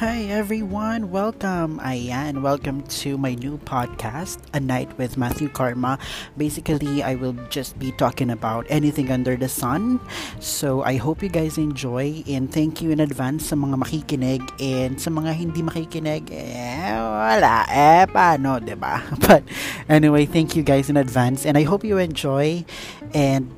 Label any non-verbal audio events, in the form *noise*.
Hi everyone, welcome. Ayan, welcome to my new podcast, A Night with Matthew Karma. Basically, I will just be talking about anything under the sun. So, I hope you guys enjoy and thank you in advance sa mga makikinig and sa mga hindi makikinig, eh, wala, eh, paano, ba? Diba? *laughs* But, anyway, thank you guys in advance and I hope you enjoy and